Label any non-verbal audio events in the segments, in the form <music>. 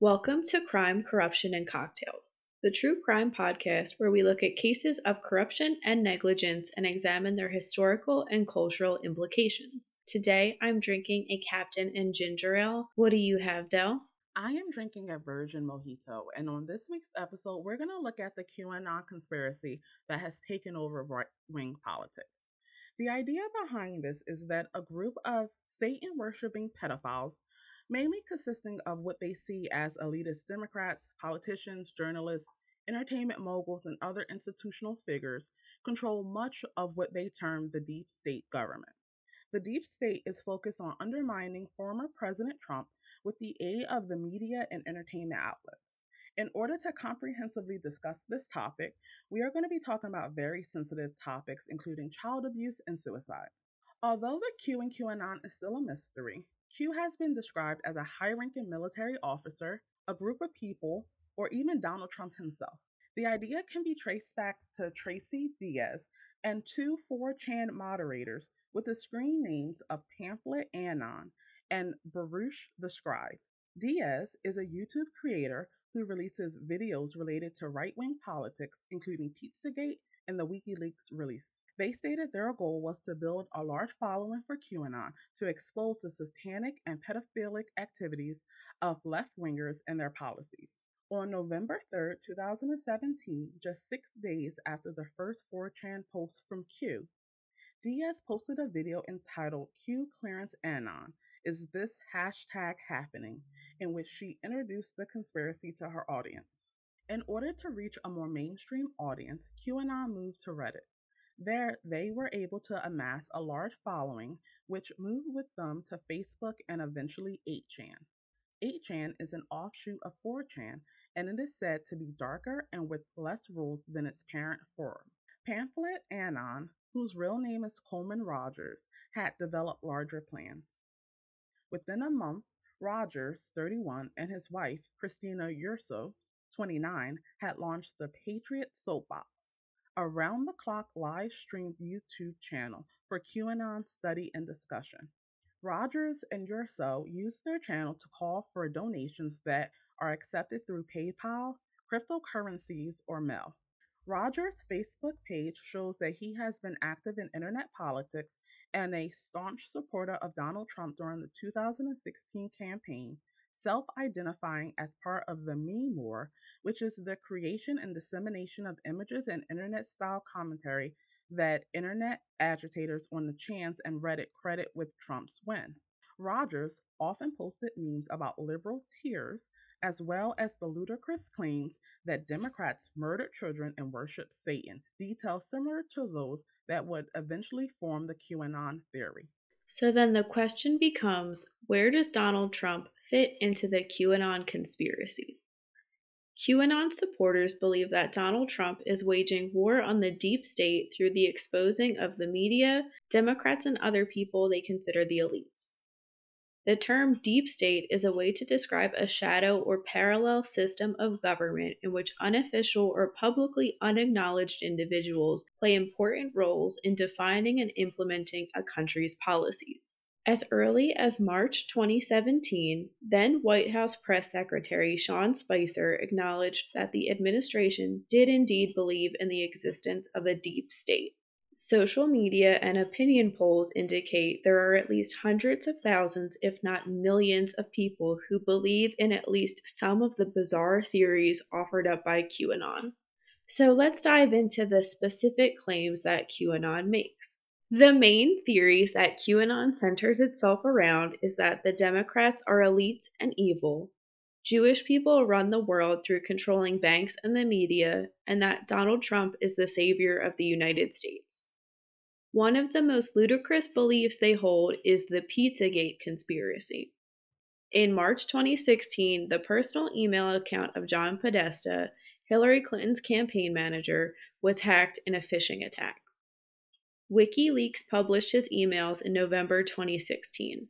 Welcome to Crime, Corruption, and Cocktails, the true crime podcast where we look at cases of corruption and negligence and examine their historical and cultural implications. Today, I'm drinking a Captain and Ginger Ale. What do you have, Dell? I am drinking a virgin mojito, and on this week's episode, we're going to look at the QAnon conspiracy that has taken over right wing politics. The idea behind this is that a group of Satan worshiping pedophiles mainly consisting of what they see as elitist Democrats, politicians, journalists, entertainment moguls, and other institutional figures, control much of what they term the deep state government. The deep state is focused on undermining former President Trump with the aid of the media and entertainment outlets. In order to comprehensively discuss this topic, we are going to be talking about very sensitive topics, including child abuse and suicide. Although the Q and QAnon is still a mystery, Q has been described as a high ranking military officer, a group of people, or even Donald Trump himself. The idea can be traced back to Tracy Diaz and two 4chan moderators with the screen names of Pamphlet Anon and Baruch the Scribe. Diaz is a YouTube creator who releases videos related to right wing politics, including Pizzagate and the WikiLeaks release. They stated their goal was to build a large following for QAnon to expose the satanic and pedophilic activities of left wingers and their policies. On November 3, 2017, just six days after the first 4chan post from Q, Diaz posted a video entitled Q Clearance Anon Is This Hashtag Happening? in which she introduced the conspiracy to her audience. In order to reach a more mainstream audience, QAnon moved to Reddit. There, they were able to amass a large following, which moved with them to Facebook and eventually 8chan. 8chan is an offshoot of 4chan, and it is said to be darker and with less rules than its parent forum. Pamphlet Anon, whose real name is Coleman Rogers, had developed larger plans. Within a month, Rogers, 31, and his wife, Christina Urso, 29, had launched the Patriot Soapbox a round the clock live streamed YouTube channel for QAnon study and discussion. Rogers and Urso used their channel to call for donations that are accepted through PayPal, cryptocurrencies, or mail. Rogers' Facebook page shows that he has been active in internet politics and a staunch supporter of Donald Trump during the 2016 campaign self identifying as part of the meme war, which is the creation and dissemination of images and internet style commentary that internet agitators on the chans and Reddit credit with Trump's win. Rogers often posted memes about liberal tears, as well as the ludicrous claims that Democrats murdered children and worshiped Satan, details similar to those that would eventually form the QAnon theory. So then the question becomes where does Donald Trump fit into the QAnon conspiracy? QAnon supporters believe that Donald Trump is waging war on the deep state through the exposing of the media, Democrats, and other people they consider the elites. The term deep state is a way to describe a shadow or parallel system of government in which unofficial or publicly unacknowledged individuals play important roles in defining and implementing a country's policies. As early as March 2017, then White House Press Secretary Sean Spicer acknowledged that the administration did indeed believe in the existence of a deep state. Social media and opinion polls indicate there are at least hundreds of thousands, if not millions, of people who believe in at least some of the bizarre theories offered up by QAnon. So let's dive into the specific claims that QAnon makes. The main theories that QAnon centers itself around is that the Democrats are elites and evil, Jewish people run the world through controlling banks and the media, and that Donald Trump is the savior of the United States. One of the most ludicrous beliefs they hold is the Pizzagate conspiracy. In March 2016, the personal email account of John Podesta, Hillary Clinton's campaign manager, was hacked in a phishing attack. WikiLeaks published his emails in November 2016.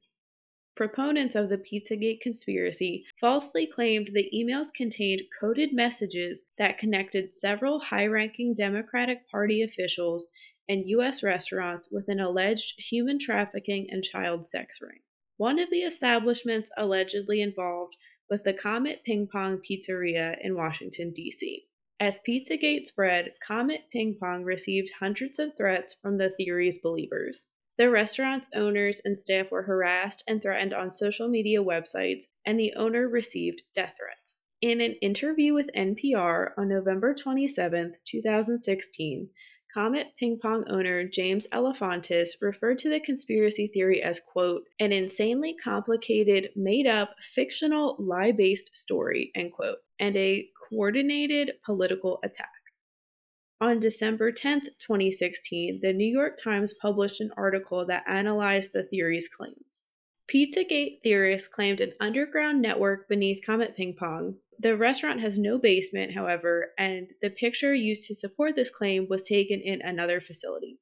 Proponents of the Pizzagate conspiracy falsely claimed the emails contained coded messages that connected several high ranking Democratic Party officials and U.S. restaurants with an alleged human trafficking and child sex ring. One of the establishments allegedly involved was the Comet Ping Pong Pizzeria in Washington, D.C. As Pizzagate spread, Comet Ping Pong received hundreds of threats from the theory's believers. The restaurant's owners and staff were harassed and threatened on social media websites, and the owner received death threats. In an interview with NPR on November 27, 2016, Comet Ping Pong owner James Alefantis referred to the conspiracy theory as, quote, an insanely complicated, made up, fictional, lie based story, end quote, and a coordinated political attack. On December 10, 2016, the New York Times published an article that analyzed the theory's claims. Pizzagate theorists claimed an underground network beneath Comet Ping Pong. The restaurant has no basement, however, and the picture used to support this claim was taken in another facility.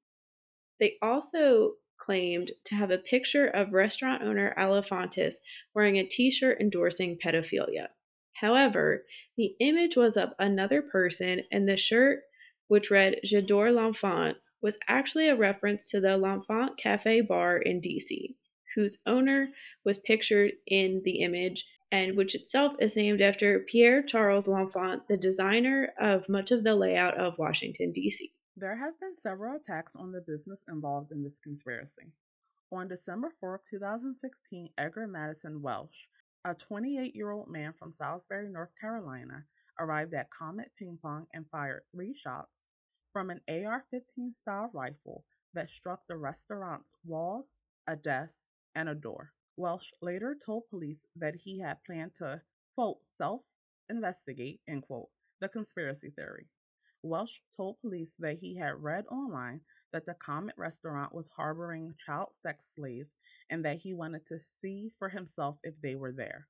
They also claimed to have a picture of restaurant owner Alefantis wearing a t shirt endorsing pedophilia. However, the image was of another person, and the shirt, which read J'adore l'enfant, was actually a reference to the L'Enfant Cafe bar in DC whose owner was pictured in the image and which itself is named after Pierre Charles L'Enfant, the designer of much of the layout of Washington, D.C. There have been several attacks on the business involved in this conspiracy. On December 4, 2016, Edgar Madison Welch, a 28 year old man from Salisbury, North Carolina, arrived at Comet Ping Pong and fired three shots from an AR 15 style rifle that struck the restaurant's walls, a desk, and a door. Welch later told police that he had planned to, quote, self investigate, end quote, the conspiracy theory. Welch told police that he had read online that the Comet restaurant was harboring child sex slaves and that he wanted to see for himself if they were there.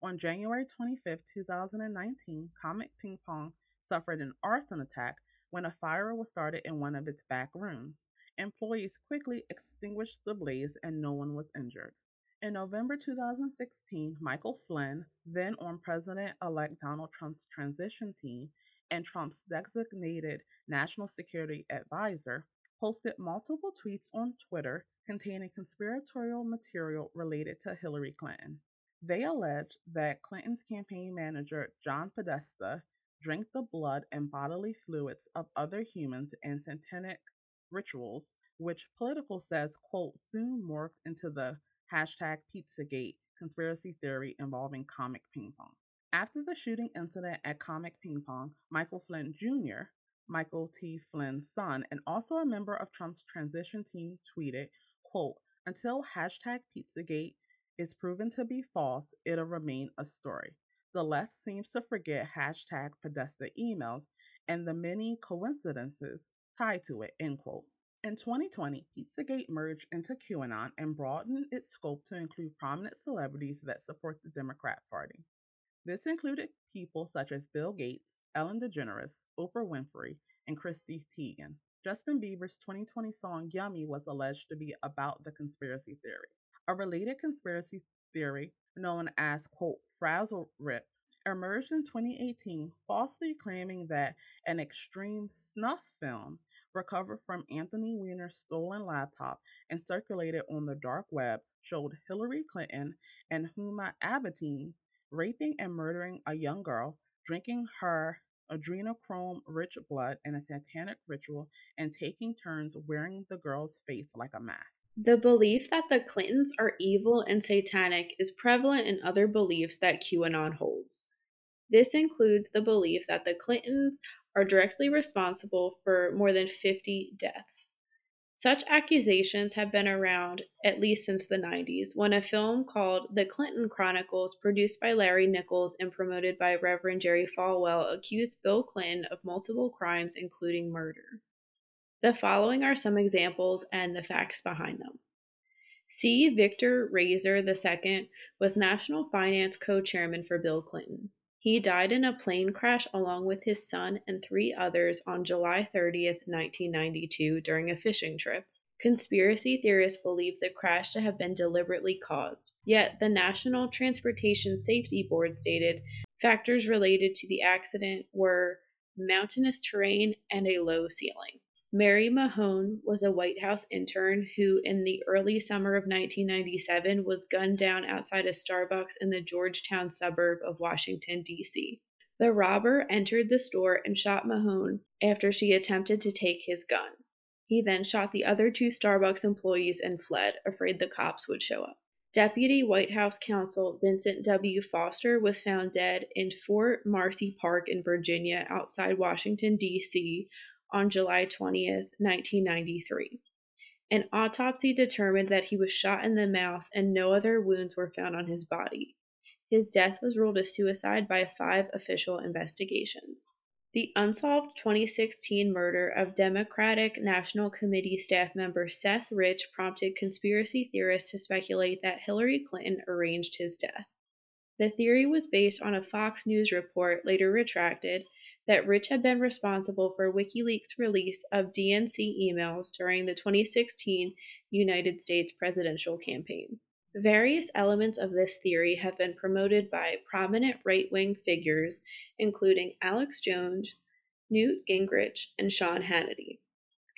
On January 25, 2019, Comet Ping Pong suffered an arson attack when a fire was started in one of its back rooms. Employees quickly extinguished the blaze and no one was injured. In November 2016, Michael Flynn, then on President elect Donald Trump's transition team and Trump's designated national security advisor, posted multiple tweets on Twitter containing conspiratorial material related to Hillary Clinton. They alleged that Clinton's campaign manager, John Podesta, drank the blood and bodily fluids of other humans in satanic rituals, which Politico says, quote, soon morphed into the hashtag Pizzagate conspiracy theory involving Comet Ping Pong. After the shooting incident at Comet Ping Pong, Michael Flynn Jr., Michael T. Flynn's son, and also a member of Trump's transition team, tweeted, quote, until hashtag Pizzagate is proven to be false, it'll remain a story. The left seems to forget hashtag Podesta emails and the many coincidences tied to it, end quote. In 2020, Pizzagate merged into QAnon and broadened its scope to include prominent celebrities that support the Democrat Party. This included people such as Bill Gates, Ellen DeGeneres, Oprah Winfrey, and Chrissy Teigen. Justin Bieber's 2020 song Yummy was alleged to be about the conspiracy theory. A related conspiracy theory known as, quote, Frazzle Rip emerged in 2018, falsely claiming that an extreme snuff film recovered from Anthony Weiner's stolen laptop and circulated on the dark web showed Hillary Clinton and Huma Abedin raping and murdering a young girl, drinking her adrenochrome rich blood in a satanic ritual, and taking turns wearing the girl's face like a mask. The belief that the Clintons are evil and satanic is prevalent in other beliefs that QAnon holds. This includes the belief that the Clintons are directly responsible for more than 50 deaths. Such accusations have been around at least since the 90s, when a film called The Clinton Chronicles, produced by Larry Nichols and promoted by Reverend Jerry Falwell, accused Bill Clinton of multiple crimes, including murder. The following are some examples and the facts behind them. C. Victor Raiser II was National Finance co chairman for Bill Clinton. He died in a plane crash along with his son and three others on July 30, 1992, during a fishing trip. Conspiracy theorists believe the crash to have been deliberately caused. Yet, the National Transportation Safety Board stated factors related to the accident were mountainous terrain and a low ceiling. Mary Mahone was a White House intern who, in the early summer of 1997, was gunned down outside a Starbucks in the Georgetown suburb of Washington, D.C. The robber entered the store and shot Mahone after she attempted to take his gun. He then shot the other two Starbucks employees and fled, afraid the cops would show up. Deputy White House counsel Vincent W. Foster was found dead in Fort Marcy Park in Virginia outside Washington, D.C on July 20th, 1993. An autopsy determined that he was shot in the mouth and no other wounds were found on his body. His death was ruled a suicide by five official investigations. The unsolved 2016 murder of Democratic National Committee staff member Seth Rich prompted conspiracy theorists to speculate that Hillary Clinton arranged his death. The theory was based on a Fox News report, later retracted, that Rich had been responsible for WikiLeaks' release of DNC emails during the 2016 United States presidential campaign. Various elements of this theory have been promoted by prominent right wing figures, including Alex Jones, Newt Gingrich, and Sean Hannity.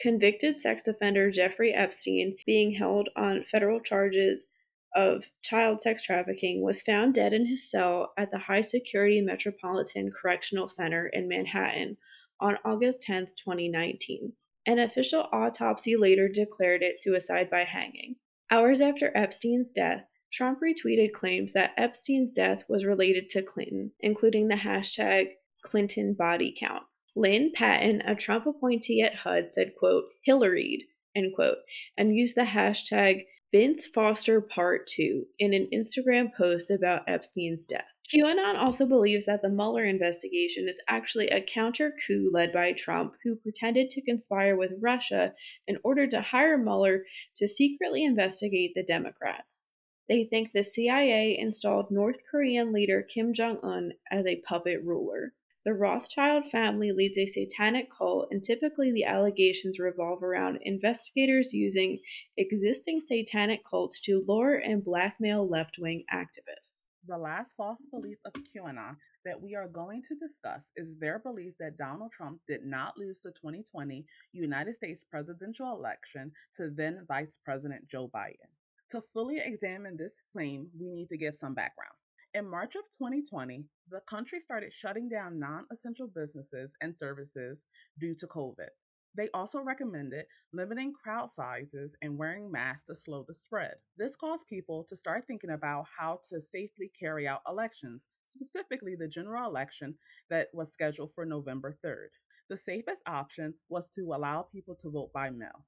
Convicted sex offender Jeffrey Epstein, being held on federal charges of child sex trafficking was found dead in his cell at the High Security Metropolitan Correctional Center in Manhattan on August 10, 2019. An official autopsy later declared it suicide by hanging. Hours after Epstein's death, Trump retweeted claims that Epstein's death was related to Clinton, including the hashtag Clinton body count. Lynn Patton, a Trump appointee at HUD, said, quote, Hillaried, end quote, and used the hashtag Vince Foster Part 2 in an Instagram post about Epstein's death. QAnon also believes that the Mueller investigation is actually a counter coup led by Trump, who pretended to conspire with Russia in order to hire Mueller to secretly investigate the Democrats. They think the CIA installed North Korean leader Kim Jong un as a puppet ruler. The Rothschild family leads a satanic cult, and typically the allegations revolve around investigators using existing satanic cults to lure and blackmail left wing activists. The last false belief of QAnon that we are going to discuss is their belief that Donald Trump did not lose the 2020 United States presidential election to then Vice President Joe Biden. To fully examine this claim, we need to give some background. In March of 2020, the country started shutting down non essential businesses and services due to COVID. They also recommended limiting crowd sizes and wearing masks to slow the spread. This caused people to start thinking about how to safely carry out elections, specifically the general election that was scheduled for November 3rd. The safest option was to allow people to vote by mail.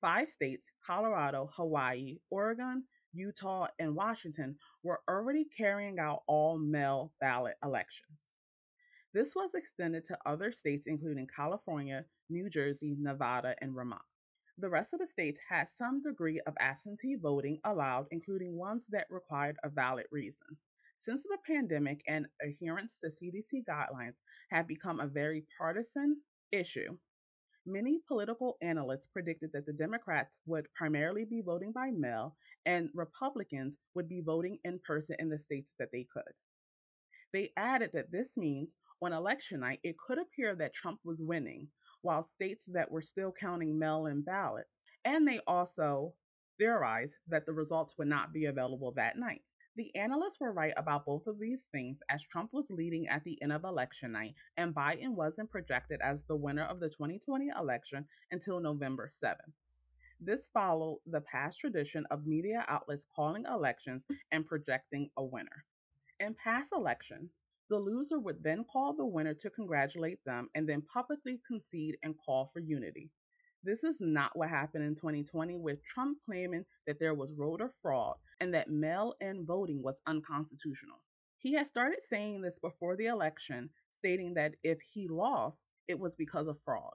Five states Colorado, Hawaii, Oregon, Utah, and Washington were already carrying out all mail ballot elections. This was extended to other states, including California, New Jersey, Nevada, and Vermont. The rest of the states had some degree of absentee voting allowed, including ones that required a valid reason. Since the pandemic and adherence to CDC guidelines have become a very partisan issue, Many political analysts predicted that the Democrats would primarily be voting by mail and Republicans would be voting in person in the states that they could. They added that this means on election night, it could appear that Trump was winning, while states that were still counting mail in ballots. And they also theorized that the results would not be available that night. The analysts were right about both of these things as Trump was leading at the end of election night and Biden wasn't projected as the winner of the 2020 election until November 7th. This followed the past tradition of media outlets calling elections and projecting a winner. In past elections, the loser would then call the winner to congratulate them and then publicly concede and call for unity. This is not what happened in 2020, with Trump claiming that there was voter fraud and that mail in voting was unconstitutional. He had started saying this before the election, stating that if he lost, it was because of fraud.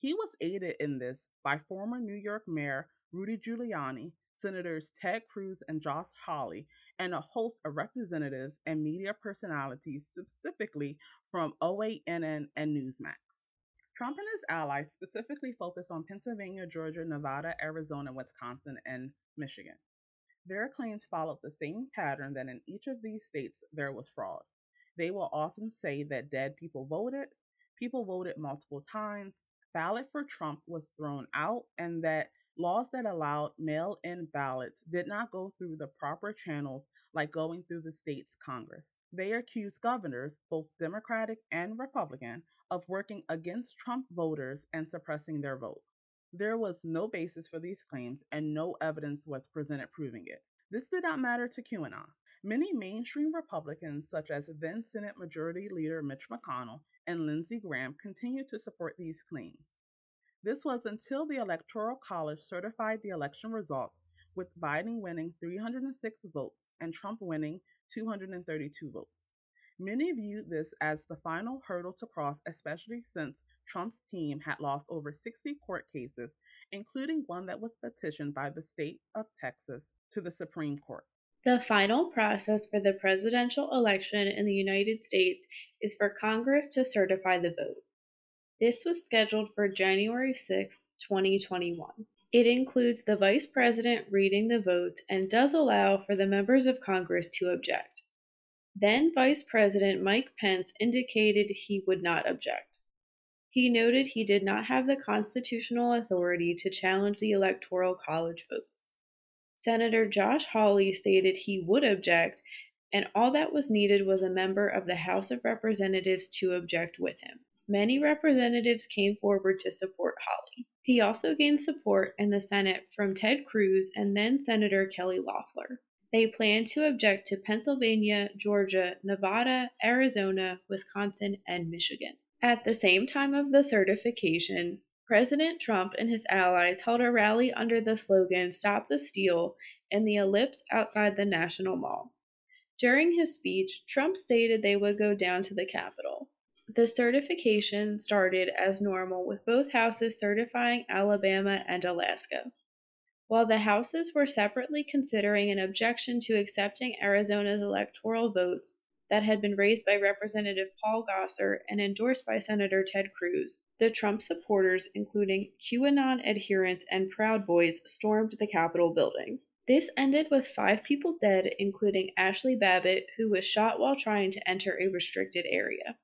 He was aided in this by former New York Mayor Rudy Giuliani, Senators Ted Cruz and Josh Hawley, and a host of representatives and media personalities, specifically from OANN and Newsmax. Trump and his allies specifically focused on Pennsylvania, Georgia, Nevada, Arizona, Wisconsin, and Michigan. Their claims followed the same pattern that in each of these states there was fraud. They will often say that dead people voted, people voted multiple times, ballot for Trump was thrown out and that laws that allowed mail in ballots did not go through the proper channels like going through the state's Congress. They accused governors, both Democratic and Republican, of working against Trump voters and suppressing their vote. There was no basis for these claims and no evidence was presented proving it. This did not matter to QAnon. Many mainstream Republicans, such as then Senate Majority Leader Mitch McConnell and Lindsey Graham, continued to support these claims. This was until the Electoral College certified the election results, with Biden winning 306 votes and Trump winning 232 votes. Many viewed this as the final hurdle to cross, especially since Trump's team had lost over 60 court cases, including one that was petitioned by the state of Texas to the Supreme Court. The final process for the presidential election in the United States is for Congress to certify the vote. This was scheduled for January 6, 2021. It includes the vice president reading the votes and does allow for the members of Congress to object. Then Vice President Mike Pence indicated he would not object. He noted he did not have the constitutional authority to challenge the Electoral College votes. Senator Josh Hawley stated he would object, and all that was needed was a member of the House of Representatives to object with him. Many representatives came forward to support Hawley. He also gained support in the Senate from Ted Cruz and then Senator Kelly Loeffler. They plan to object to Pennsylvania, Georgia, Nevada, Arizona, Wisconsin, and Michigan. At the same time of the certification, President Trump and his allies held a rally under the slogan Stop the Steal in the Ellipse outside the National Mall. During his speech, Trump stated they would go down to the Capitol. The certification started as normal, with both houses certifying Alabama and Alaska. While the houses were separately considering an objection to accepting Arizona's electoral votes that had been raised by Representative Paul Gosar and endorsed by Senator Ted Cruz, the Trump supporters, including QAnon adherents and Proud Boys, stormed the Capitol building. This ended with five people dead, including Ashley Babbitt, who was shot while trying to enter a restricted area.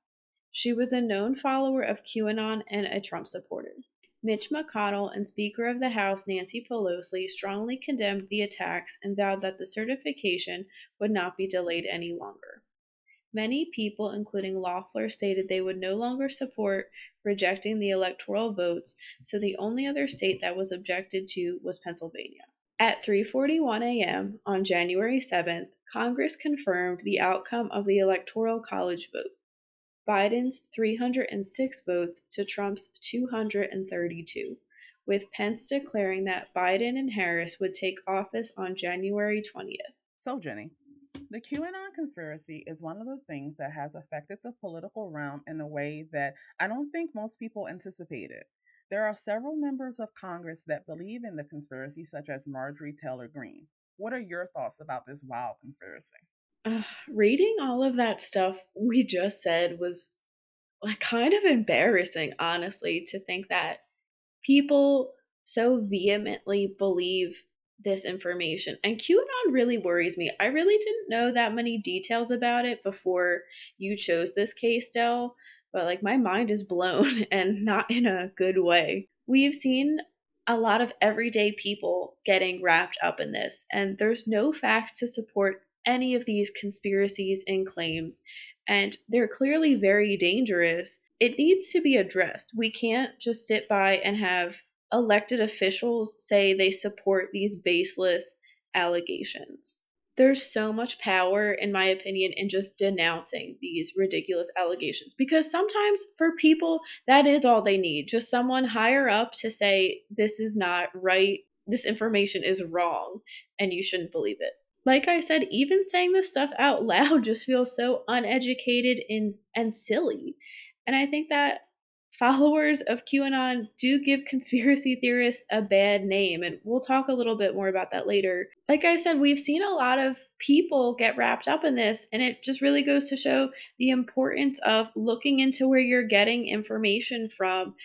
She was a known follower of QAnon and a Trump supporter. Mitch McConnell and Speaker of the House Nancy Pelosi strongly condemned the attacks and vowed that the certification would not be delayed any longer. Many people, including Loeffler, stated they would no longer support rejecting the electoral votes, so the only other state that was objected to was Pennsylvania. At 3:41 a.m. on January 7th, Congress confirmed the outcome of the Electoral College vote. Biden's 306 votes to Trump's 232, with Pence declaring that Biden and Harris would take office on January 20th. So, Jenny, the QAnon conspiracy is one of the things that has affected the political realm in a way that I don't think most people anticipated. There are several members of Congress that believe in the conspiracy, such as Marjorie Taylor Greene. What are your thoughts about this wild conspiracy? Uh, reading all of that stuff we just said was like kind of embarrassing, honestly, to think that people so vehemently believe this information. And QAnon really worries me. I really didn't know that many details about it before you chose this case, Dell, but like my mind is blown <laughs> and not in a good way. We've seen a lot of everyday people getting wrapped up in this, and there's no facts to support any of these conspiracies and claims, and they're clearly very dangerous. It needs to be addressed. We can't just sit by and have elected officials say they support these baseless allegations. There's so much power, in my opinion, in just denouncing these ridiculous allegations because sometimes for people, that is all they need. Just someone higher up to say, this is not right, this information is wrong, and you shouldn't believe it like I said, even saying this stuff out <laughs> loud just feels so uneducated and, and silly. And I think that followers of QAnon do give conspiracy theorists a bad name. And we'll talk a little bit more about that later. Like I said, we've seen a lot of people get wrapped up in this, and it just really goes to show the importance of looking into where you're getting information from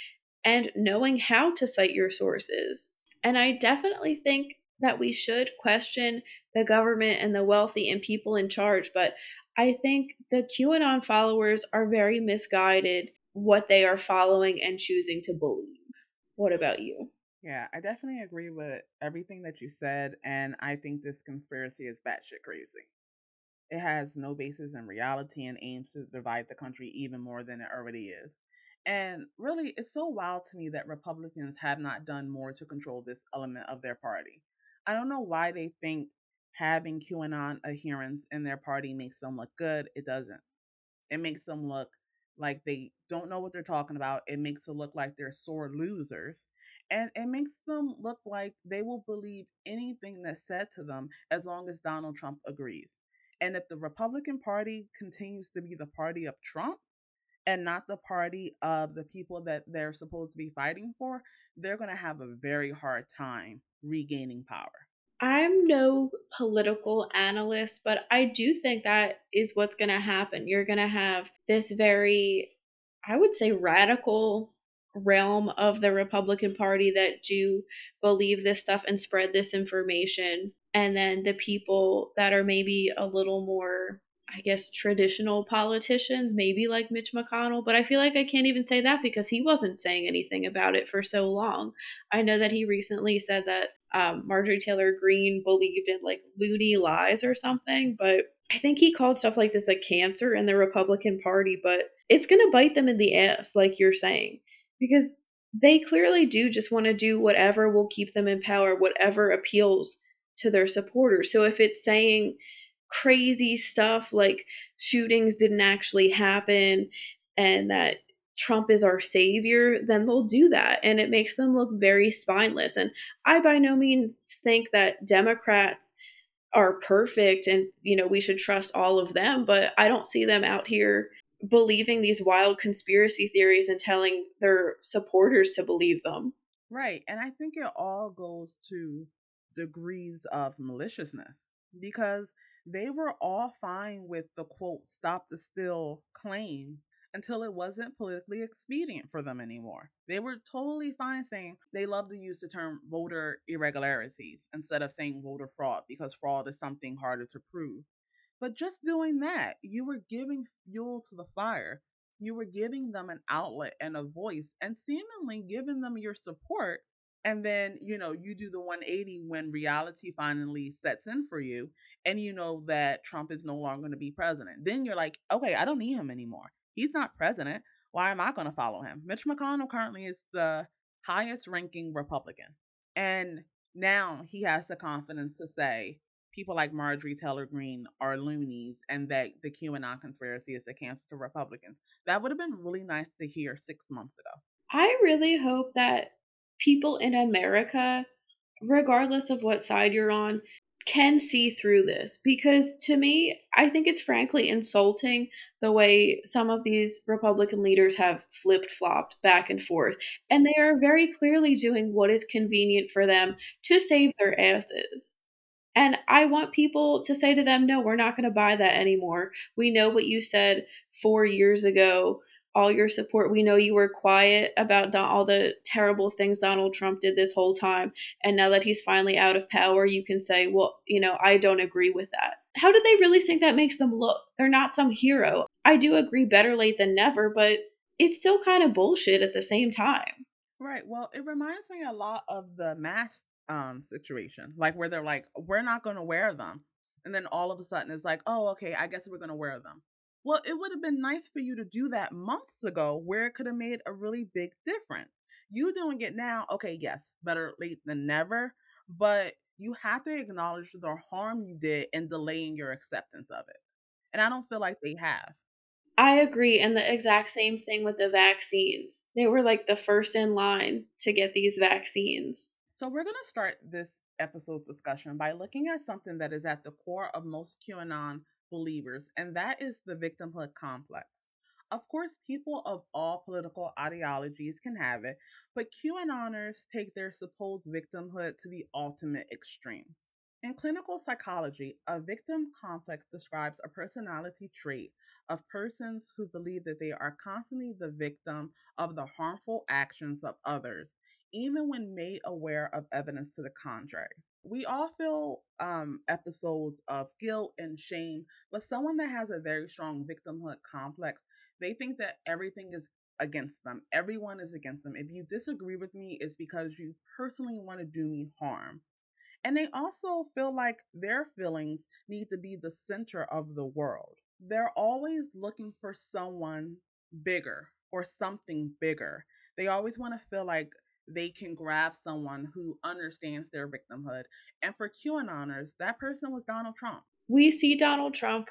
and knowing how to cite your sources. And I definitely think that we should question the government and the wealthy and people in charge, but I think the QAnon followers are very misguided what they are following and choosing to believe. What about you? Yeah, I definitely agree with everything that you said, and I think this conspiracy is batshit crazy. It has no basis in reality and aims to divide the country even more than it already is. And really, it's so wild to me that Republicans have not done more to control this element of their party. I don't know why they think having QAnon adherents in their party makes them look good. It doesn't. It makes them look like they don't know what they're talking about. It makes it look like they're sore losers. And it makes them look like they will believe anything that's said to them as long as Donald Trump agrees. And if the Republican Party continues to be the party of Trump and not the party of the people that they're supposed to be fighting for, they're going to have a very hard time regaining power. I'm no political analyst, but I do think that is what's going to happen. You're going to have this very, I would say, radical realm of the Republican Party that do believe this stuff and spread this information. And then the people that are maybe a little more I guess, traditional politicians, maybe like Mitch McConnell, but I feel like I can't even say that because he wasn't saying anything about it for so long. I know that he recently said that um, Marjorie Taylor Greene believed in like loony lies or something, but I think he called stuff like this a cancer in the Republican Party, but it's going to bite them in the ass, like you're saying, because they clearly do just want to do whatever will keep them in power, whatever appeals to their supporters. So if it's saying, crazy stuff like shootings didn't actually happen and that Trump is our savior, then they'll do that. And it makes them look very spineless. And I by no means think that Democrats are perfect and, you know, we should trust all of them, but I don't see them out here believing these wild conspiracy theories and telling their supporters to believe them. Right. And I think it all goes to degrees of maliciousness because they were all fine with the quote stop the steal claims until it wasn't politically expedient for them anymore. They were totally fine saying they love to use the term voter irregularities instead of saying voter fraud because fraud is something harder to prove. But just doing that, you were giving fuel to the fire. You were giving them an outlet and a voice and seemingly giving them your support and then you know you do the 180 when reality finally sets in for you and you know that trump is no longer going to be president. Then you're like okay i don't need him anymore. He's not president. Why am i going to follow him? Mitch mcconnell currently is the highest ranking republican and now he has the confidence to say people like marjorie taylor greene are loonies and that the qanon conspiracy is a cancer to republicans. That would have been really nice to hear six months ago. I really hope that people in America, regardless of what side you're on, can see through this because to me, I think it's frankly insulting the way some of these Republican leaders have flipped flopped back and forth. And they are very clearly doing what is convenient for them to save their asses. And I want people to say to them, no, we're not going to buy that anymore. We know what you said four years ago all your support. We know you were quiet about all the terrible things Donald Trump did this whole time. And now that he's finally out of power, you can say, well, you know, I don't agree with that. How do they really think that makes them look? They're not some hero. I do agree better late than never, but it's still kind of bullshit at the same time. Right. Well, it reminds me a lot of the mask um situation, like where they're like, we're not going to wear them. And then all of a sudden it's like, oh, okay, I guess we're going to wear them. Well, it would have been nice for you to do that months ago where it could have made a really big difference. You doing it now, okay, yes, better late than never, but you have to acknowledge the harm you did in delaying your acceptance of it. And I don't feel like they have. I agree. And the exact same thing with the vaccines. They were like the first in line to get these vaccines. So, we're going to start this episode's discussion by looking at something that is at the core of most QAnon believers, and that is the victimhood complex. Of course, people of all political ideologies can have it, but QAnoners take their supposed victimhood to the ultimate extremes. In clinical psychology, a victim complex describes a personality trait of persons who believe that they are constantly the victim of the harmful actions of others, even when made aware of evidence to the contrary. We all feel um, episodes of guilt and shame, but someone that has a very strong victimhood complex, they think that everything is against them. Everyone is against them. If you disagree with me, it's because you personally want to do me harm. And they also feel like their feelings need to be the center of the world. They're always looking for someone bigger or something bigger. They always want to feel like they can grab someone who understands their victimhood. And for QAnoners, that person was Donald Trump. We see Donald Trump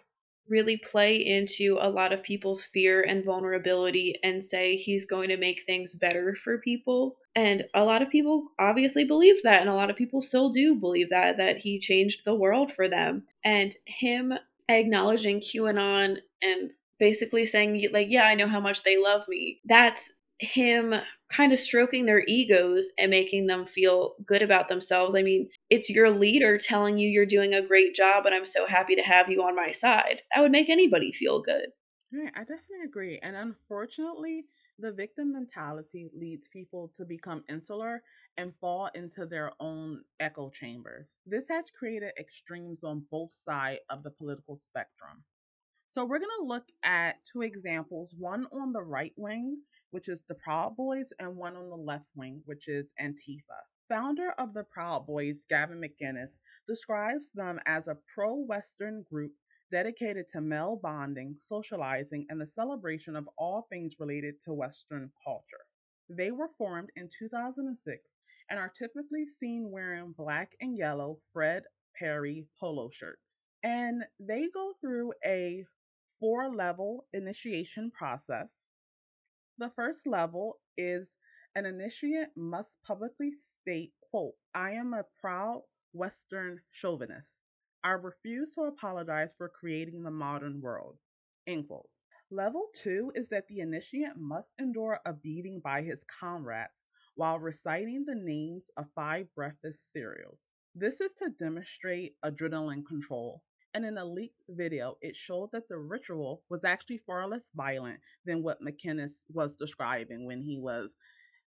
really play into a lot of people's fear and vulnerability and say he's going to make things better for people. And a lot of people obviously believed that, and a lot of people still do believe that, that he changed the world for them. And him acknowledging QAnon and basically saying, like, yeah, I know how much they love me, that's him kind of stroking their egos and making them feel good about themselves. I mean, it's your leader telling you you're doing a great job and I'm so happy to have you on my side. That would make anybody feel good. Right, I definitely agree. And unfortunately, the victim mentality leads people to become insular and fall into their own echo chambers. This has created extremes on both sides of the political spectrum. So, we're going to look at two examples one on the right wing which is the Proud Boys, and one on the left wing, which is Antifa. Founder of the Proud Boys, Gavin McInnes, describes them as a pro Western group dedicated to male bonding, socializing, and the celebration of all things related to Western culture. They were formed in 2006 and are typically seen wearing black and yellow Fred Perry polo shirts. And they go through a four level initiation process the first level is an initiate must publicly state, quote, I am a proud Western chauvinist. I refuse to apologize for creating the modern world, end quote. Level two is that the initiate must endure a beating by his comrades while reciting the names of five breakfast cereals. This is to demonstrate adrenaline control and in a leaked video, it showed that the ritual was actually far less violent than what McInnes was describing when he was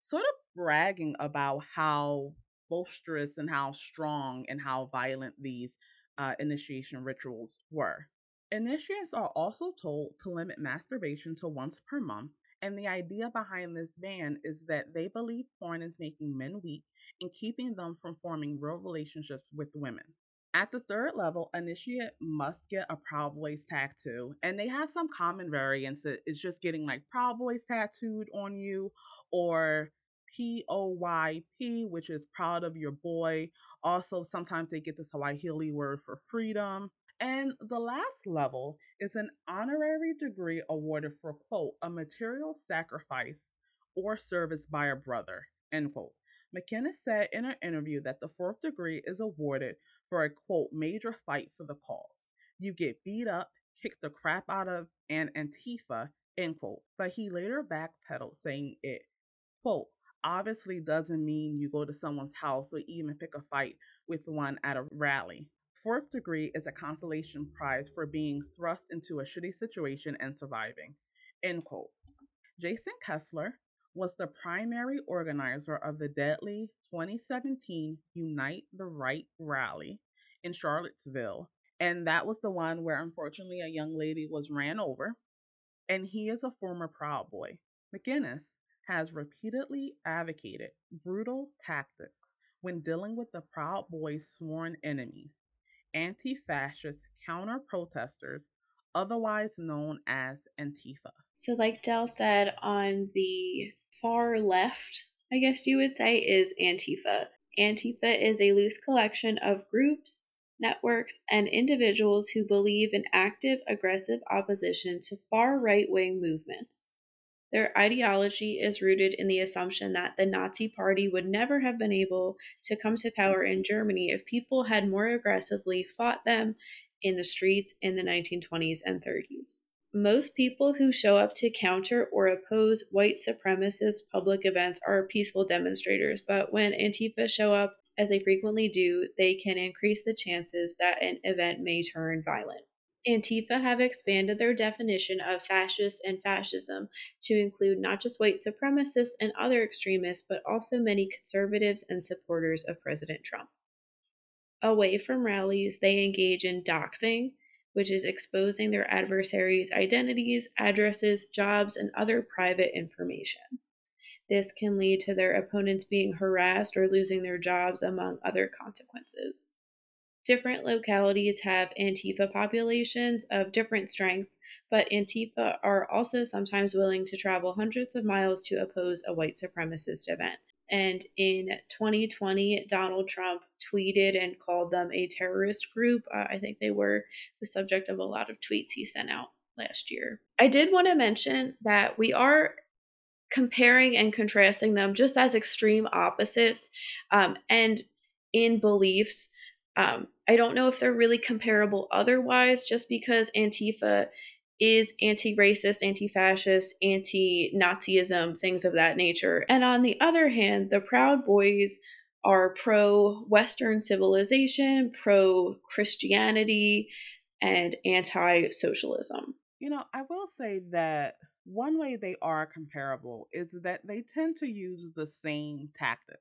sort of bragging about how boisterous and how strong and how violent these uh, initiation rituals were. Initiates are also told to limit masturbation to once per month, and the idea behind this ban is that they believe porn is making men weak and keeping them from forming real relationships with women. At the third level, initiate must get a Proud Boys tattoo, and they have some common variants. It's just getting like Proud Boys tattooed on you, or P O Y B, which is proud of your boy. Also, sometimes they get the Swahili word for freedom. And the last level is an honorary degree awarded for, quote, a material sacrifice or service by a brother, end quote. McInnes said in an interview that the fourth degree is awarded for a quote major fight for the cause. You get beat up, kicked the crap out of an Antifa, end quote. But he later backpedaled, saying it, quote, obviously doesn't mean you go to someone's house or even pick a fight with one at a rally. Fourth degree is a consolation prize for being thrust into a shitty situation and surviving. End quote. Jason Kessler was the primary organizer of the deadly 2017 Unite the Right rally in Charlottesville. And that was the one where unfortunately a young lady was ran over. And he is a former Proud Boy. McInnes has repeatedly advocated brutal tactics when dealing with the Proud Boys' sworn enemies, anti fascist counter protesters, otherwise known as Antifa. So, like Dell said, on the far left I guess you would say, is Antifa. Antifa is a loose collection of groups, networks, and individuals who believe in active, aggressive opposition to far right wing movements. Their ideology is rooted in the assumption that the Nazi Party would never have been able to come to power in Germany if people had more aggressively fought them in the streets in the 1920s and 30s. Most people who show up to counter or oppose white supremacist public events are peaceful demonstrators, but when Antifa show up, as they frequently do, they can increase the chances that an event may turn violent. Antifa have expanded their definition of fascist and fascism to include not just white supremacists and other extremists, but also many conservatives and supporters of President Trump. Away from rallies, they engage in doxing, which is exposing their adversaries' identities, addresses, jobs, and other private information. This can lead to their opponents being harassed or losing their jobs, among other consequences. Different localities have Antifa populations of different strengths, but Antifa are also sometimes willing to travel hundreds of miles to oppose a white supremacist event. And in 2020, Donald Trump tweeted and called them a terrorist group. Uh, I think they were the subject of a lot of tweets he sent out last year. I did want to mention that we are comparing and contrasting them just as extreme opposites um, and in beliefs. Um, I don't know if they're really comparable otherwise, just because Antifa is anti racist, anti fascist, anti Nazism, things of that nature. And on the other hand, the Proud Boys are pro Western civilization, pro Christianity, and anti socialism. You know, I will say that one way they are comparable is that they tend to use the same tactics.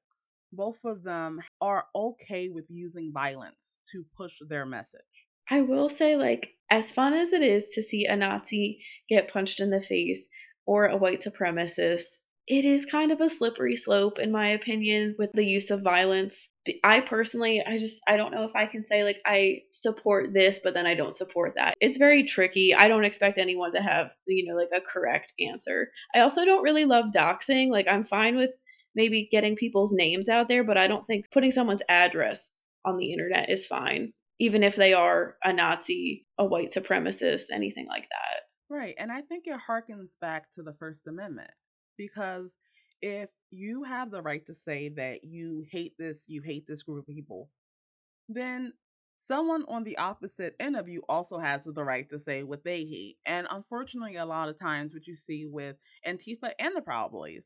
Both of them are okay with using violence to push their message. I will say, like, as fun as it is to see a Nazi get punched in the face or a white supremacist, it is kind of a slippery slope, in my opinion, with the use of violence. I personally, I just, I don't know if I can say, like, I support this, but then I don't support that. It's very tricky. I don't expect anyone to have, you know, like a correct answer. I also don't really love doxing. Like, I'm fine with maybe getting people's names out there, but I don't think putting someone's address on the internet is fine even if they are a Nazi, a white supremacist, anything like that. Right. And I think it harkens back to the First Amendment because if you have the right to say that you hate this, you hate this group of people, then someone on the opposite end of you also has the right to say what they hate. And unfortunately, a lot of times, what you see with Antifa and the Proud Boys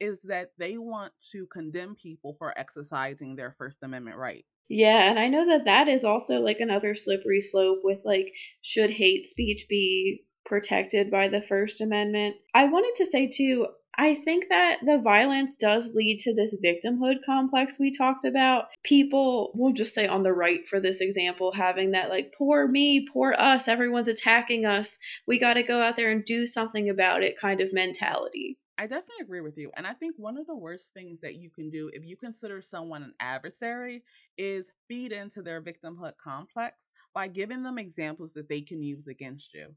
is that they want to condemn people for exercising their First Amendment right. Yeah, and I know that that is also like another slippery slope with like should hate speech be protected by the First Amendment. I wanted to say too, I think that the violence does lead to this victimhood complex we talked about. People, we'll just say on the right for this example, having that like, poor me, poor us, everyone's attacking us, we got to go out there and do something about it kind of mentality. I definitely agree with you. And I think one of the worst things that you can do if you consider someone an adversary is feed into their victimhood complex by giving them examples that they can use against you.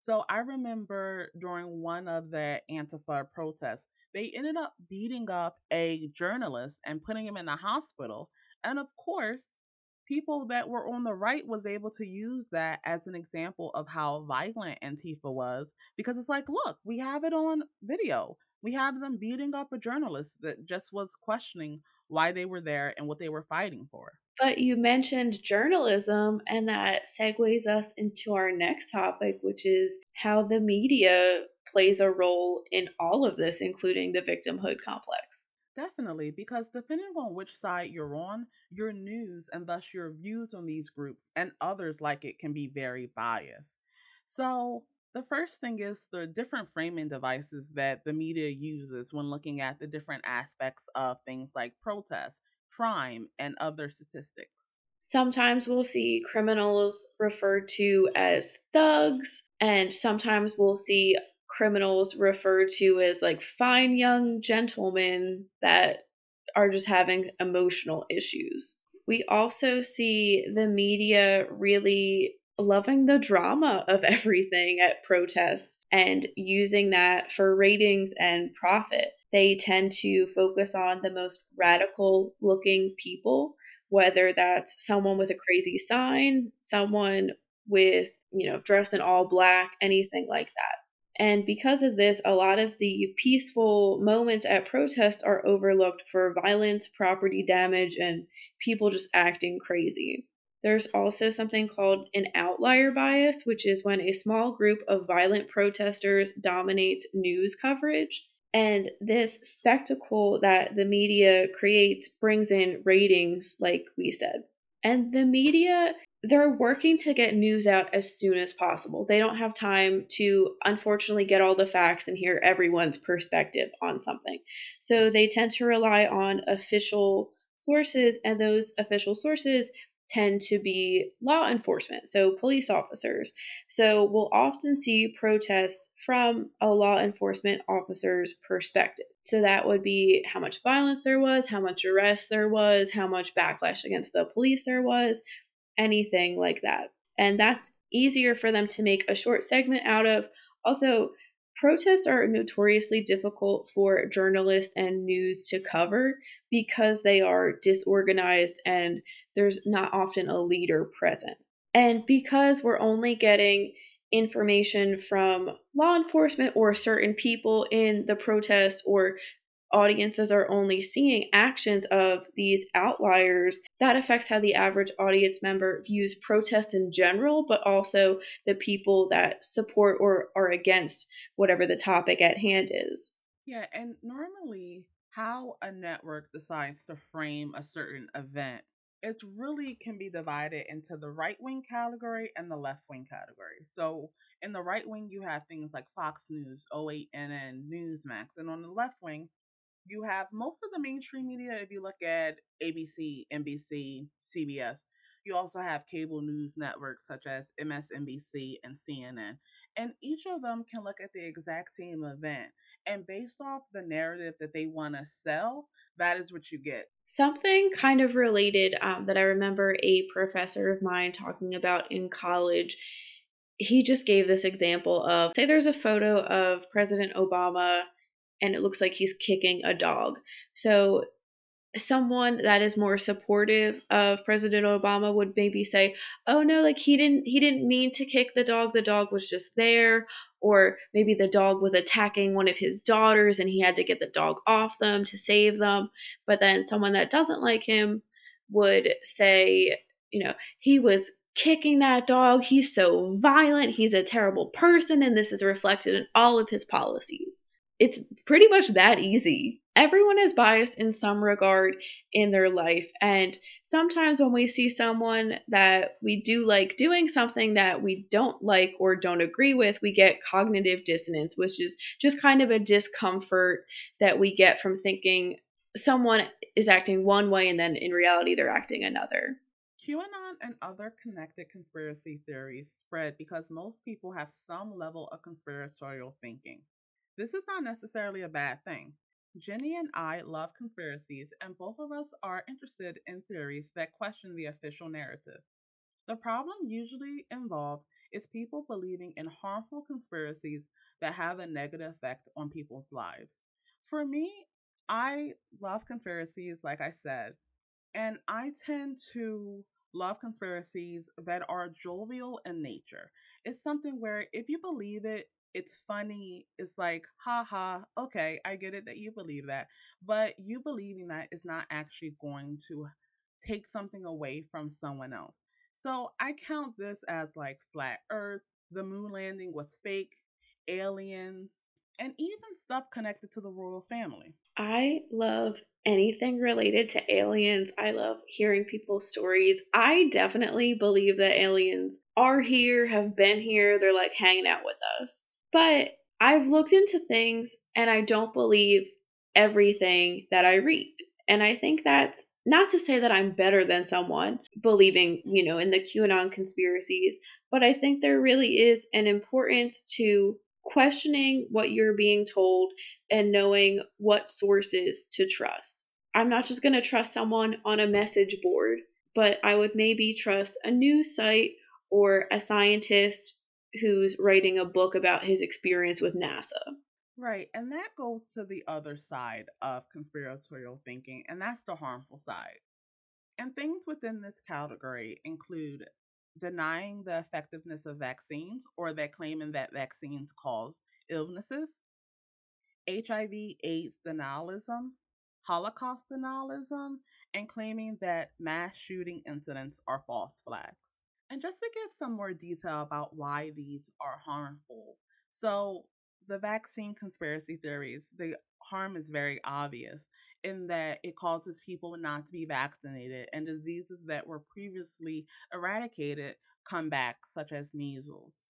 So I remember during one of the Antifa protests, they ended up beating up a journalist and putting him in the hospital. And of course, people that were on the right was able to use that as an example of how violent Antifa was because it's like, look, we have it on video. We have them beating up a journalist that just was questioning why they were there and what they were fighting for. But you mentioned journalism, and that segues us into our next topic, which is how the media plays a role in all of this, including the victimhood complex. Definitely, because depending on which side you're on, your news and thus your views on these groups and others like it can be very biased. So, the first thing is the different framing devices that the media uses when looking at the different aspects of things like protests, crime, and other statistics. Sometimes we'll see criminals referred to as thugs, and sometimes we'll see criminals referred to as like fine young gentlemen that are just having emotional issues. We also see the media really loving the drama of <laughs> everything at protests and using that for ratings and profit. They tend to focus on the most radical looking people, whether that's someone with a crazy sign, someone with, you know, dressed in all black, anything like that. And because of this, a lot of the peaceful moments at protests are overlooked for violence, property damage, and people just acting crazy. There's also something called an outlier bias, which is when a small group of violent protesters dominates news coverage. And this spectacle that the media creates brings in ratings, like we said. And the media they're working to get news out as soon as possible. They don't have time to, unfortunately, get all the facts and hear everyone's perspective on something. So they tend to rely on official sources, and those official sources tend to be law enforcement, so police officers. So we'll often see protests from a law enforcement officer's perspective. So that would be how much violence there was, how much arrest there was, how much backlash against the police there was, anything like that. And that's easier for them to make a short segment out of. Also, protests are notoriously difficult for journalists and news to cover because they are disorganized and there's not often a leader present. And because we're only getting information from law enforcement or certain people in the protests or audiences are only seeing actions of these outliers, that affects how the average audience member views protest in general, but also the people that support or are against whatever the topic at hand is. Yeah, and normally how a network decides to frame a certain event it really can be divided into the right wing category and the left wing category. So, in the right wing, you have things like Fox News, OANN, Newsmax, and on the left wing, you have most of the mainstream media. If you look at ABC, NBC, CBS, you also have cable news networks such as MSNBC and CNN. And each of them can look at the exact same event. And based off the narrative that they want to sell, that is what you get. Something kind of related um, that I remember a professor of mine talking about in college. He just gave this example of say there's a photo of President Obama and it looks like he's kicking a dog. So someone that is more supportive of President Obama would maybe say, "Oh no, like he didn't he didn't mean to kick the dog. The dog was just there." Or maybe the dog was attacking one of his daughters and he had to get the dog off them to save them. But then someone that doesn't like him would say, you know, he was kicking that dog. He's so violent. He's a terrible person and this is reflected in all of his policies. It's pretty much that easy. Everyone is biased in some regard in their life. And sometimes when we see someone that we do like doing something that we don't like or don't agree with, we get cognitive dissonance, which is just kind of a discomfort that we get from thinking someone is acting one way and then in reality they're acting another. QAnon and other connected conspiracy theories spread because most people have some level of conspiratorial thinking. This is not necessarily a bad thing. Jenny and I love conspiracies, and both of us are interested in theories that question the official narrative. The problem usually involved is people believing in harmful conspiracies that have a negative effect on people's lives. For me, I love conspiracies, like I said, and I tend to love conspiracies that are jovial in nature. It's something where if you believe it, it's funny. It's like, haha, okay, I get it that you believe that. But you believing that is not actually going to take something away from someone else. So I count this as like flat earth, the moon landing was fake, aliens, and even stuff connected to the royal family. I love anything related to aliens. I love hearing people's stories. I definitely believe that aliens are here, have been here, they're like hanging out with us. But I've looked into things and I don't believe everything that I read. And I think that's not to say that I'm better than someone believing, you know, in the QAnon conspiracies, but I think there really is an importance to questioning what you're being told and knowing what sources to trust. I'm not just going to trust someone on a message board, but I would maybe trust a news site or a scientist who's writing a book about his experience with NASA. Right. And that goes to the other side of conspiratorial thinking, and that's the harmful side. And things within this category include denying the effectiveness of vaccines or that claiming that vaccines cause illnesses, HIV AIDS denialism, Holocaust denialism, and claiming that mass shooting incidents are false flags. And just to give some more detail about why these are harmful. So, the vaccine conspiracy theories, the harm is very obvious in that it causes people not to be vaccinated and diseases that were previously eradicated come back, such as measles.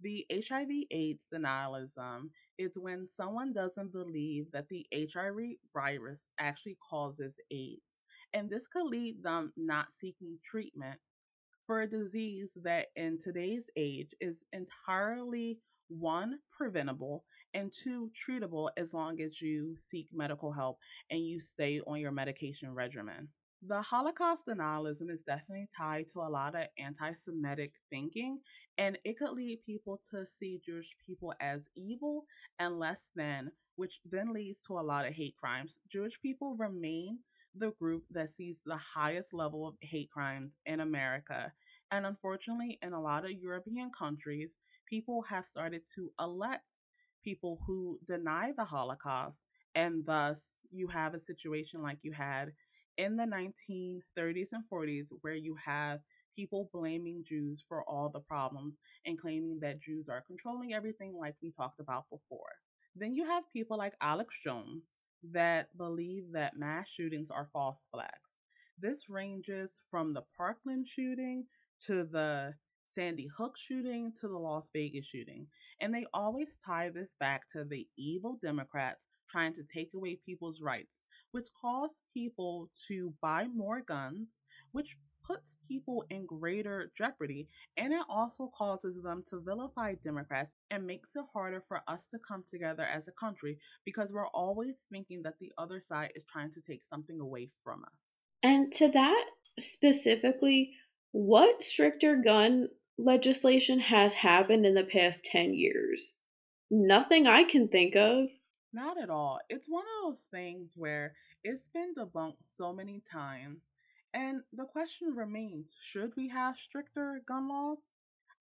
The HIV AIDS denialism is when someone doesn't believe that the HIV virus actually causes AIDS and this could lead them not seeking treatment for a disease that in today's age is entirely one preventable and two treatable as long as you seek medical help and you stay on your medication regimen. The Holocaust denialism is definitely tied to a lot of anti Semitic thinking, and it could lead people to see Jewish people as evil and less than, which then leads to a lot of hate crimes. Jewish people remain the group that sees the highest level of hate crimes in America. And unfortunately, in a lot of European countries, people have started to elect people who deny the Holocaust. And thus, you have a situation like you had in the 1930s and 40s where you have people blaming Jews for all the problems and claiming that Jews are controlling everything, like we talked about before. Then you have people like Alex Jones that believe that mass shootings are false flags. This ranges from the Parkland shooting to the Sandy Hook shooting to the Las Vegas shooting. And they always tie this back to the evil Democrats trying to take away people's rights, which cause people to buy more guns, which puts people in greater jeopardy, and it also causes them to vilify Democrats and makes it harder for us to come together as a country because we're always thinking that the other side is trying to take something away from us. And to that specifically, what stricter gun legislation has happened in the past 10 years? Nothing I can think of. Not at all. It's one of those things where it's been debunked so many times. And the question remains should we have stricter gun laws?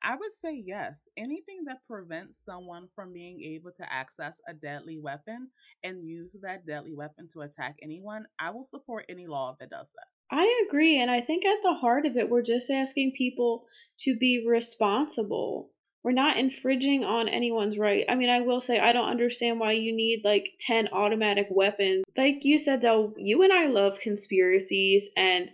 I would say yes. Anything that prevents someone from being able to access a deadly weapon and use that deadly weapon to attack anyone, I will support any law that does that. I agree. And I think at the heart of it, we're just asking people to be responsible we're not infringing on anyone's right. I mean, I will say I don't understand why you need like 10 automatic weapons. Like you said, though, you and I love conspiracies and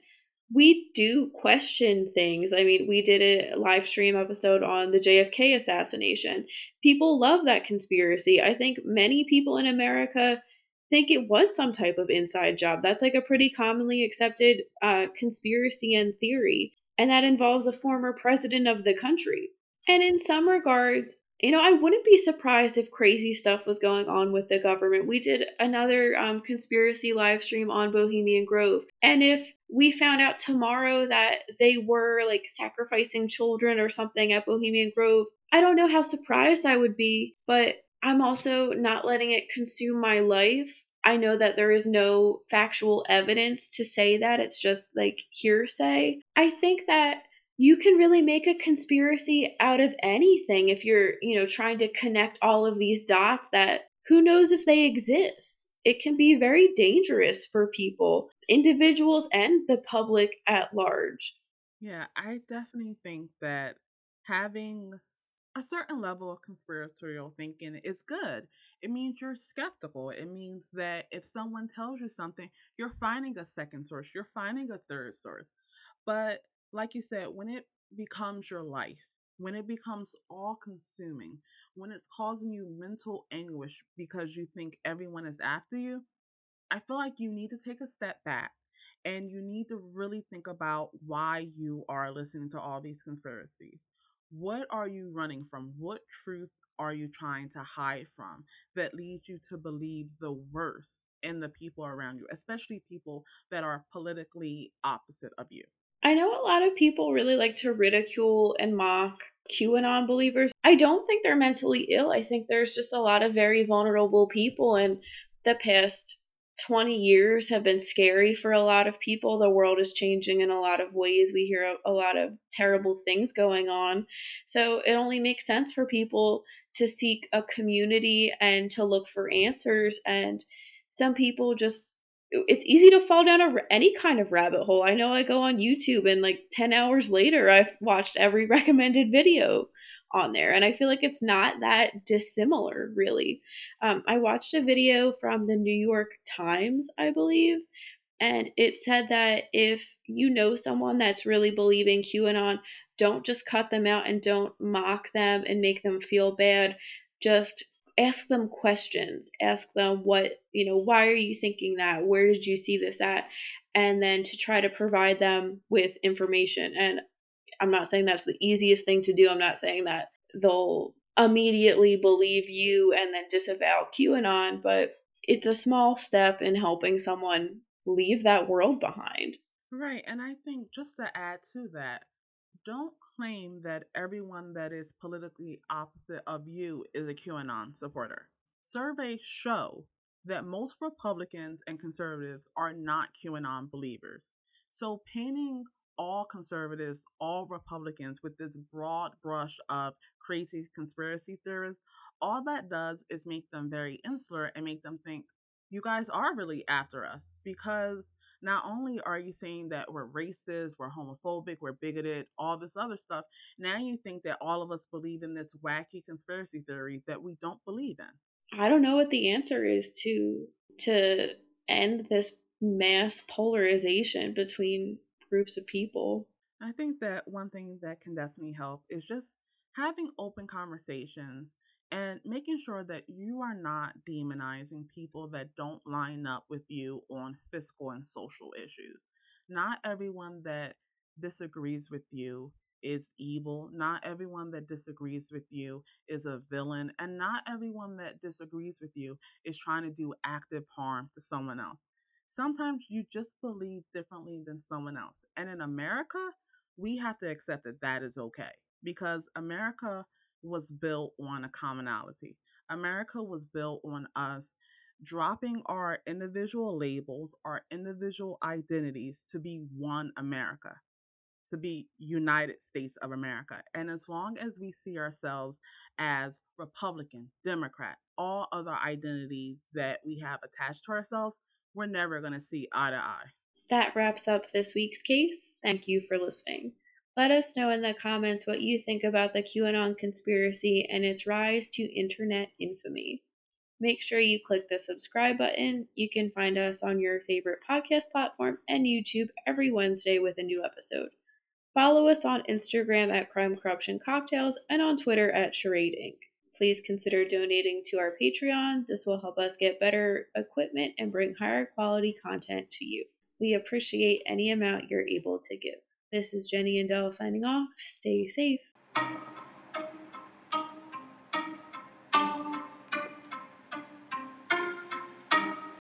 we do question things. I mean, we did a live stream episode on the JFK assassination. People love that conspiracy. I think many people in America think it was some type of inside job. That's like a pretty commonly accepted uh, conspiracy and theory. And that involves a former president of the country. And in some regards, you know, I wouldn't be surprised if crazy stuff was going on with the government. We did another um, conspiracy live stream on Bohemian Grove. And if we found out tomorrow that they were like sacrificing children or something at Bohemian Grove, I don't know how surprised I would be, but I'm also not letting it consume my life. I know that there is no factual evidence to say that, it's just like hearsay. I think that you can really make a conspiracy out of anything if you're, you know, trying to connect all of these dots that who knows if they exist. It can be very dangerous for people, individuals and the public at large. Yeah, I definitely think that having a certain level of conspiratorial thinking is good. It means you're skeptical. It means that if someone tells you something, you're finding a second source, you're finding a third source. But like you said, when it becomes your life, when it becomes all consuming, when it's causing you mental anguish because you think everyone is after you, I feel like you need to take a step back and you need to really think about why you are listening to all these conspiracies. What are you running from? What truth are you trying to hide from that leads you to believe the worst in the people around you, especially people that are politically opposite of you? I know a lot of people really like to ridicule and mock QAnon believers. I don't think they're mentally ill. I think there's just a lot of very vulnerable people, and the past 20 years have been scary for a lot of people. The world is changing in a lot of ways. We hear a, a lot of terrible things going on. So it only makes sense for people to seek a community and to look for answers. And some people just it's easy to fall down a, any kind of rabbit hole. I know I go on YouTube and like 10 hours later, I've watched every <laughs> recommended video on there. And I feel like it's not that dissimilar, really. Um, I watched a video from the New York Times, I believe, and it said that if you know someone that's really believing QAnon, don't just cut them out and don't mock them and make them feel bad. Just ask them questions ask them what you know why are you thinking that where did you see this at and then to try to provide them with information and i'm not saying that's the easiest thing to do i'm not saying that they'll immediately believe you and then disavow qanon but it's a small step in helping someone leave that world behind right and i think just to add to that don't claim that everyone that is politically opposite of you is a QAnon supporter. Surveys show that most Republicans and conservatives are not QAnon believers. So painting all conservatives, all Republicans with this broad brush of crazy conspiracy theorists, all that does is make them very insular and make them think you guys are really after us because not only are you saying that we're racist, we're homophobic, we're bigoted, all this other stuff, now you think that all of us believe in this wacky conspiracy theory that we don't believe in. I don't know what the answer is to to end this mass polarization between groups of people. I think that one thing that can definitely help is just having open conversations and making sure that you are not demonizing people that don't line up with you on fiscal and social issues. Not everyone that disagrees with you is evil. Not everyone that disagrees with you is a villain. And not everyone that disagrees with you is trying to do active harm to someone else. Sometimes you just believe differently than someone else. And in America, we have to accept that that is okay because America was built on a commonality. America was built on us dropping our individual labels, our individual identities to be one America, to be United States of America. And as long as we see ourselves as Republican, Democrat, all other identities that we have attached to ourselves, we're never going to see eye to eye. That wraps up this week's case. Thank you for listening. Let us know in the comments what you think about the QAnon conspiracy and its rise to internet infamy. Make sure you click the subscribe button. You can find us on your favorite podcast platform and YouTube every Wednesday with a new episode. Follow us on Instagram at Crime Corruption Cocktails and on Twitter at Charade Inc. Please consider donating to our Patreon. This will help us get better equipment and bring higher quality content to you. We appreciate any amount you're able to give. This is Jenny and Dell signing off. Stay safe.